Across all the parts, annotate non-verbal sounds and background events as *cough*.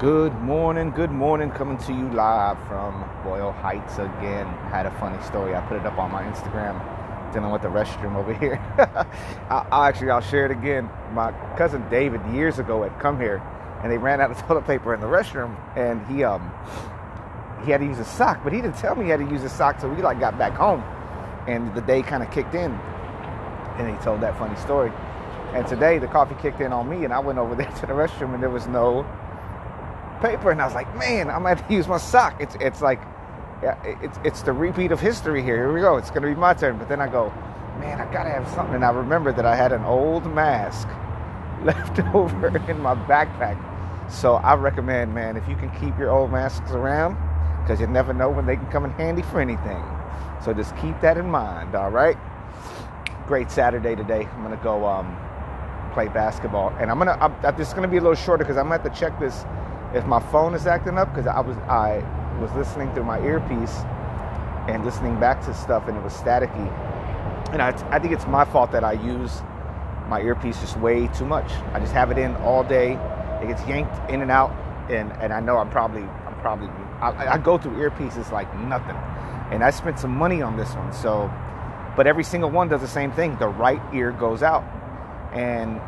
Good morning, good morning. Coming to you live from Boyle Heights again. Had a funny story. I put it up on my Instagram, dealing with the restroom over here. *laughs* I, actually, I'll share it again. My cousin David years ago had come here, and they ran out of *laughs* toilet paper in the restroom, and he um he had to use a sock, but he didn't tell me he had to use a sock. So we like got back home, and the day kind of kicked in, and he told that funny story. And today the coffee kicked in on me, and I went over *laughs* there to the restroom, and there was no paper, and I was like, man, I'm gonna have to use my sock. It's it's like, yeah, it's it's the repeat of history here. Here we go. It's gonna be my turn. But then I go, man, I gotta have something. And I remember that I had an old mask *laughs* left *laughs* over in my backpack. So I recommend, man, if you can keep your old masks around, because you never know when they can come in handy for anything. So just keep that in mind. All right. Great Saturday today. I'm gonna go um, play basketball, and I'm gonna. I'm, this is gonna be a little shorter because I'm gonna have to check this if my phone is acting up because I was I was listening through my earpiece and listening back to stuff and it was staticky. And I, I think it's my fault that I use my earpiece just way too much. I just have it in all day. It gets yanked in and out, and, and I know I'm probably I'm probably I, I go through earpieces like nothing, and I spent some money on this one. So, but every single one does the same thing. The right ear goes out, and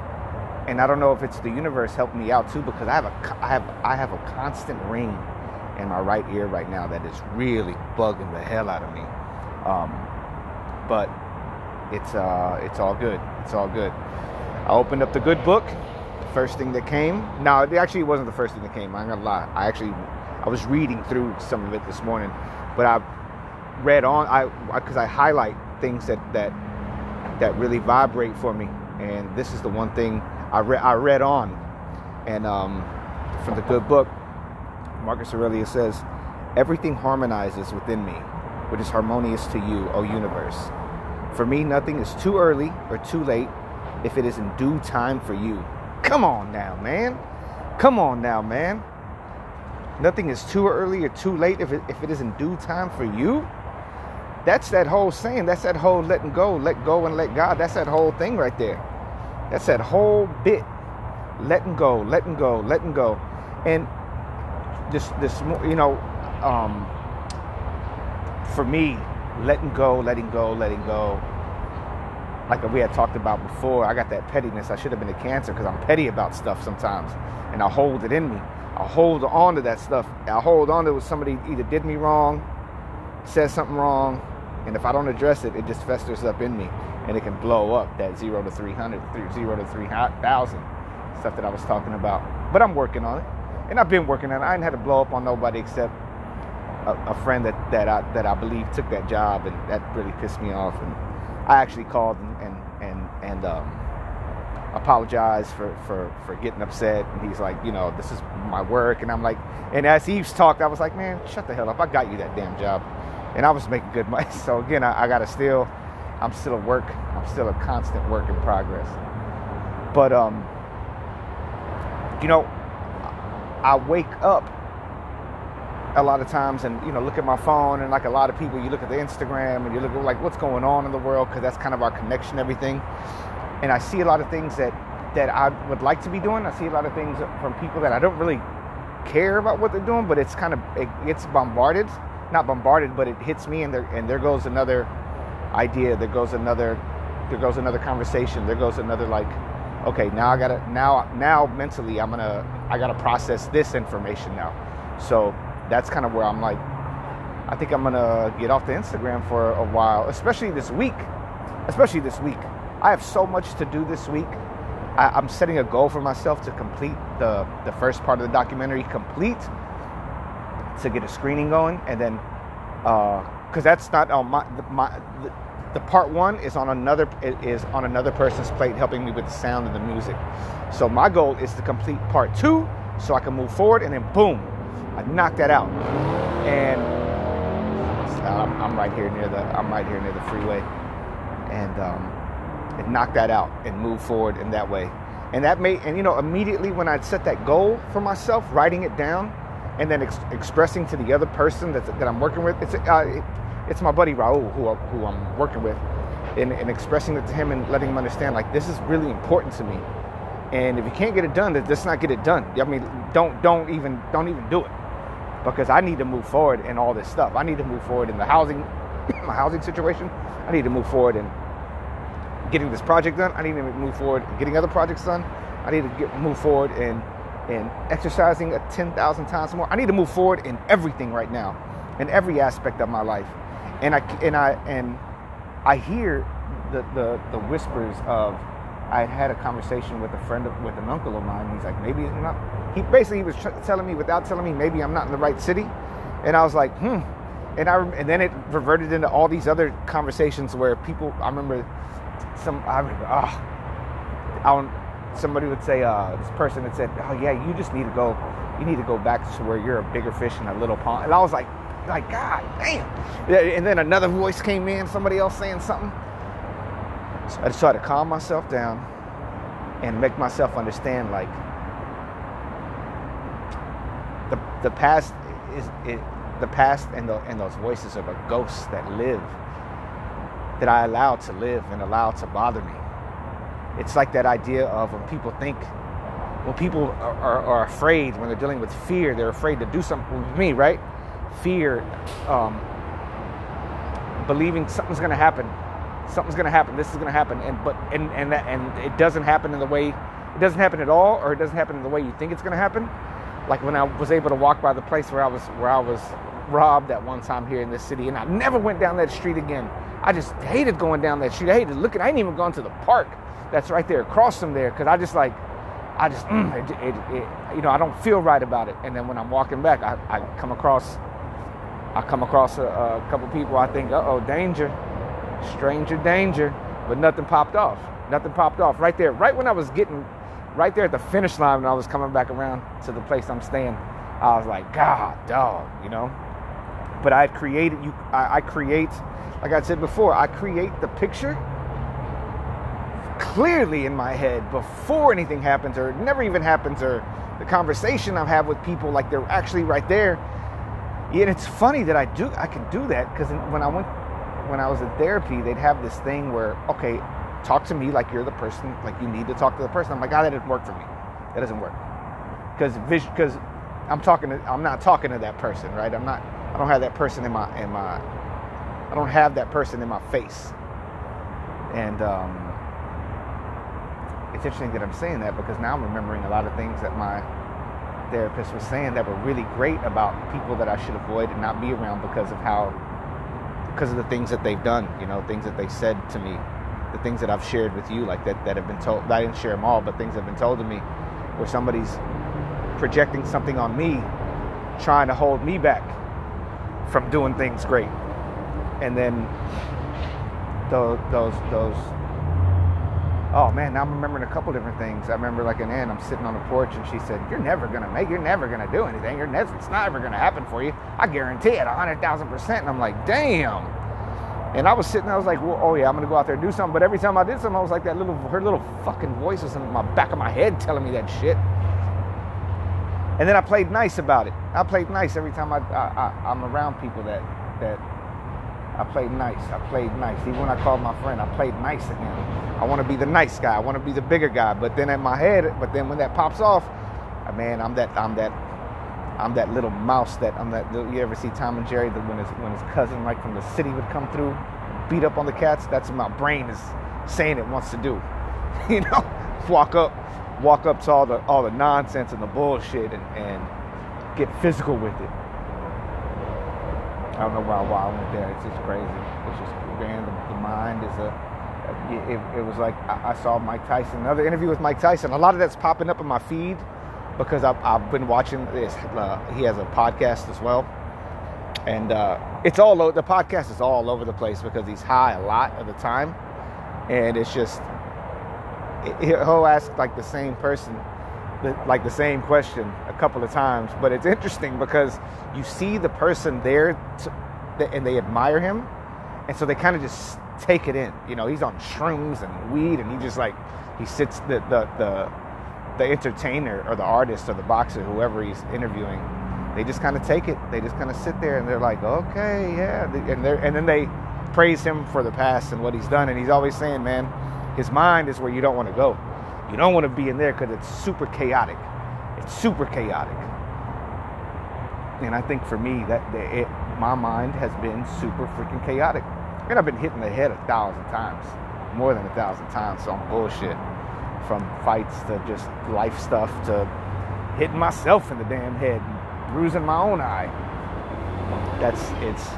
and I don't know if it's the universe helping me out too because I have a I have I have a constant ring in my right ear right now that is really bugging the hell out of me. Um, but it's uh, it's all good. It's all good. I opened up the good book. First thing that came. No, it actually wasn't the first thing that came. I'm gonna lie. I actually I was reading through some of it this morning, but I read on I because I highlight things that that that really vibrate for me, and this is the one thing I read I read on, and um, from the good book, Marcus Aurelius says, "Everything harmonizes within me, which is harmonious to you, O universe. For me, nothing is too early or too late if it is in due time for you." Come on now, man. Come on now, man. Nothing is too early or too late if it, if it is in due time for you. That's that whole saying. That's that whole letting go, let go and let God. That's that whole thing right there. That's that whole bit. Letting go, letting go, letting go. And this, this, you know, um, for me, letting go, letting go, letting go. Like we had talked about before, I got that pettiness. I should have been a cancer because I'm petty about stuff sometimes, and I hold it in me. I hold on to that stuff. I hold on to it. Somebody either did me wrong, says something wrong, and if I don't address it, it just festers up in me and it can blow up that zero to 300, zero to 3,000 stuff that I was talking about. But I'm working on it. And I've been working on it. I didn't have to blow up on nobody except a, a friend that, that, I, that I believe took that job, and that really pissed me off. And I actually called and, and, and, and um, apologized for, for, for getting upset. And he's like, you know, this is my work. And I'm like, and as he's talked, I was like, man, shut the hell up. I got you that damn job. And I was making good money. *laughs* So again, I, I got to still I'm still a work. I'm still a constant work in progress. But um, you know, I wake up a lot of times and you know look at my phone and like a lot of people, you look at the Instagram and you look at like what's going on in the world because that's kind of our connection, everything. And I see a lot of things that that I would like to be doing. I see a lot of things from people that I don't really care about what they're doing, but it's kind of it gets bombarded, not bombarded, but it hits me and there and there goes another idea there goes another there goes another conversation there goes another like okay now i gotta now now mentally i'm gonna i gotta process this information now. So that's kind of where i'm like i think i'm gonna get off the instagram for a while especially this week especially this week. I have so much to do this week. I, am setting a goal for myself to complete the the first part of the documentary complete to get a screening going and then uh because that's not on my my the, the, part one is on another is on another person's plate helping me with the sound and the music. So my goal is to complete part two so i can move forward and then boom i knock that out. And I'm, I'm right here near the i'm right here near the freeway. And um and knock that out and move forward in that way. And that may and you know immediately when i set that goal for myself writing it down and then ex- expressing to the other person that, that I'm working with. It's uh, it's my buddy Raul who who I'm working with, and, and expressing it to him and letting him understand like this is really important to me. And if you can't get it done, just not get it done. I mean, don't don't even don't even do it because I need to move forward in all this stuff. I need to move forward in the housing, *coughs* my housing situation. I need to move forward in getting this project done. I need to move forward in getting other projects done. I need to get move forward in in exercising 10,000 times more. I need to move forward in everything right now, in every aspect of my life. And I and I and I hear the the, the whispers of I had a conversation with a friend of, with an uncle of mine. He's like, maybe not. He basically he was telling me without telling me maybe I'm not in the right city, and I was like, hmm. And I and then it reverted into all these other conversations where people. I remember some. I remember. Oh, I don't, somebody would say, uh, this person had said, "Oh yeah, you just need to go. You need to go back to where you're a bigger fish in a little pond." And I was like, like God damn. And then another voice came in, somebody else saying something. So I just try to calm myself down and make myself understand, like the the past is it, the past and the, and those voices are the ghosts that live that I allow to live and allow to bother me it's like that idea of when people think, when people are, are, are afraid, when they're dealing with fear, they're afraid to do something with me, right? Fear, um, believing something's going to happen, something's going to happen, this is going to happen, and but and and that, and it doesn't happen in the way it doesn't happen at all, or it doesn't happen in the way you think it's going to happen. Like when I was able to walk by the place where I was where I was robbed at one time here in this city, and I never went down that street again. I just hated going down that street. I hated looking. I ain't even gone to the park that's right there across from there because I just like I just mm, it, it, it, you know I don't feel right about it. And then when I'm walking back, I, I come across I come across a, a couple people. I think, uh oh, danger, stranger danger, but nothing popped off. Nothing popped off right there. Right when I was getting right there at the finish line, when I was coming back around to the place I'm staying, I was like, God, dog, you know. But I created you. I, I create, like I said before, I create the picture clearly in my head before anything happens or it never even happens or the conversation I've had with people like they're actually right there. And it's funny that I do I can do that because when I went when I was in therapy, they'd have this thing where okay, talk to me like you're the person, like you need to talk to the person. I'm like, God, that didn't work for me. That doesn't work because because I'm talking to I'm not talking to that person, right? I'm not I don't have that person in my in my I don't have that person in my face, and um, it's interesting that I'm saying that because now I'm remembering a lot of things that my therapist was saying that were really great about people that I should avoid and not be around because of how because of the things that they've done, you know, things that they said to me, the things that I've shared with you, like that that have been told. I didn't share them all, but things have been told to me where somebody's projecting something on me, trying to hold me back from doing things great, and then those those those oh man, now I'm remembering a couple different things. I remember like an aunt, I'm sitting on the porch and she said, You're never gonna make, you're never gonna do anything. You're ne- it's not ever gonna happen for you. I guarantee it, hundred thousand percent. And I'm like, damn. And I was sitting, I was like, well, oh yeah, I'm gonna go out there and do something. But every time I did something, I was like that little, her little fucking voice was in my back of my head telling me that shit. And then I played nice about it. I played nice every time I, I, I I'm around people that that I played nice. I played nice. Even when I called my friend, I played nice again. I want to be the nice guy. I want to be the bigger guy. But then in my head, but then when that pops off, uh, man, I'm that I'm that I'm that little mouse that I'm that. You ever see Tom and Jerry? When his when his cousin like from the city would come through, beat up on the cats. That's what my brain is saying it wants to do. *laughs* you know, walk up, walk up to all the all the nonsense and the bullshit and, and get physical with it. I don't know why, I went there. It's just crazy. It's just random. The mind is a. It, it was like I, I, saw Mike Tyson, another interview with Mike Tyson. A lot of that's popping up in my feed because I've, I've been watching this. Uh, he has a podcast as well, and uh, it's all the podcast is all over the place because he's high a lot of the time, and it's just he'll ask like the same person like the same question a couple of times, but it's interesting because you see the person there and they admire him, and so they kind of just take it in. You know, he's on shrooms and weed, and he just like he sits the the the, the entertainer or the artist or the boxer, whoever he's interviewing, they just kind of take it. They just kind of sit there and they're like, okay, yeah, and they and then they praise him for the past and what he's done, and he's always saying, man, his mind is where you don't want to go You don't want to be in there because it's super chaotic. It's super chaotic. And I think for me, that it, my mind has been super freaking chaotic. And I've been hitting the head a thousand times, more than a thousand times on bullshit. From fights to just life stuff to hitting myself in the damn head and bruising my own eye. That's it's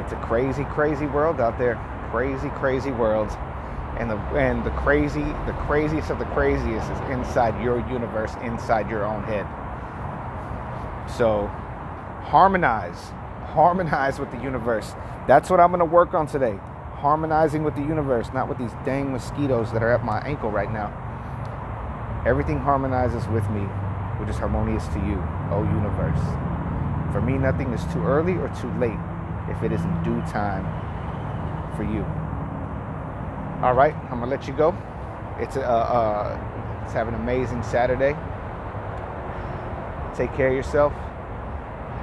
it's a crazy, crazy world out there. Crazy, crazy world. And the and the crazy, the craziest of the craziest is inside your universe, inside your own head. So harmonize, harmonize with the universe. That's what I'm going to work on today. Harmonizing with the universe, not with these dang mosquitoes that are at my ankle right now. Everything harmonizes with me, which is harmonious to you, oh universe. For me, nothing is too early or too late if it is in due time for you. All right, I'm gonna let you go. It's a, uh, it's have an amazing Saturday. Take care of yourself.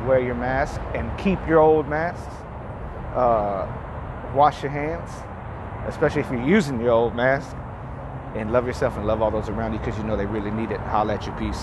Wear your mask and keep your old masks. Uh, wash your hands, especially if you're using your old mask. And love yourself and love all those around you because you know they really need it. Holla at your piece.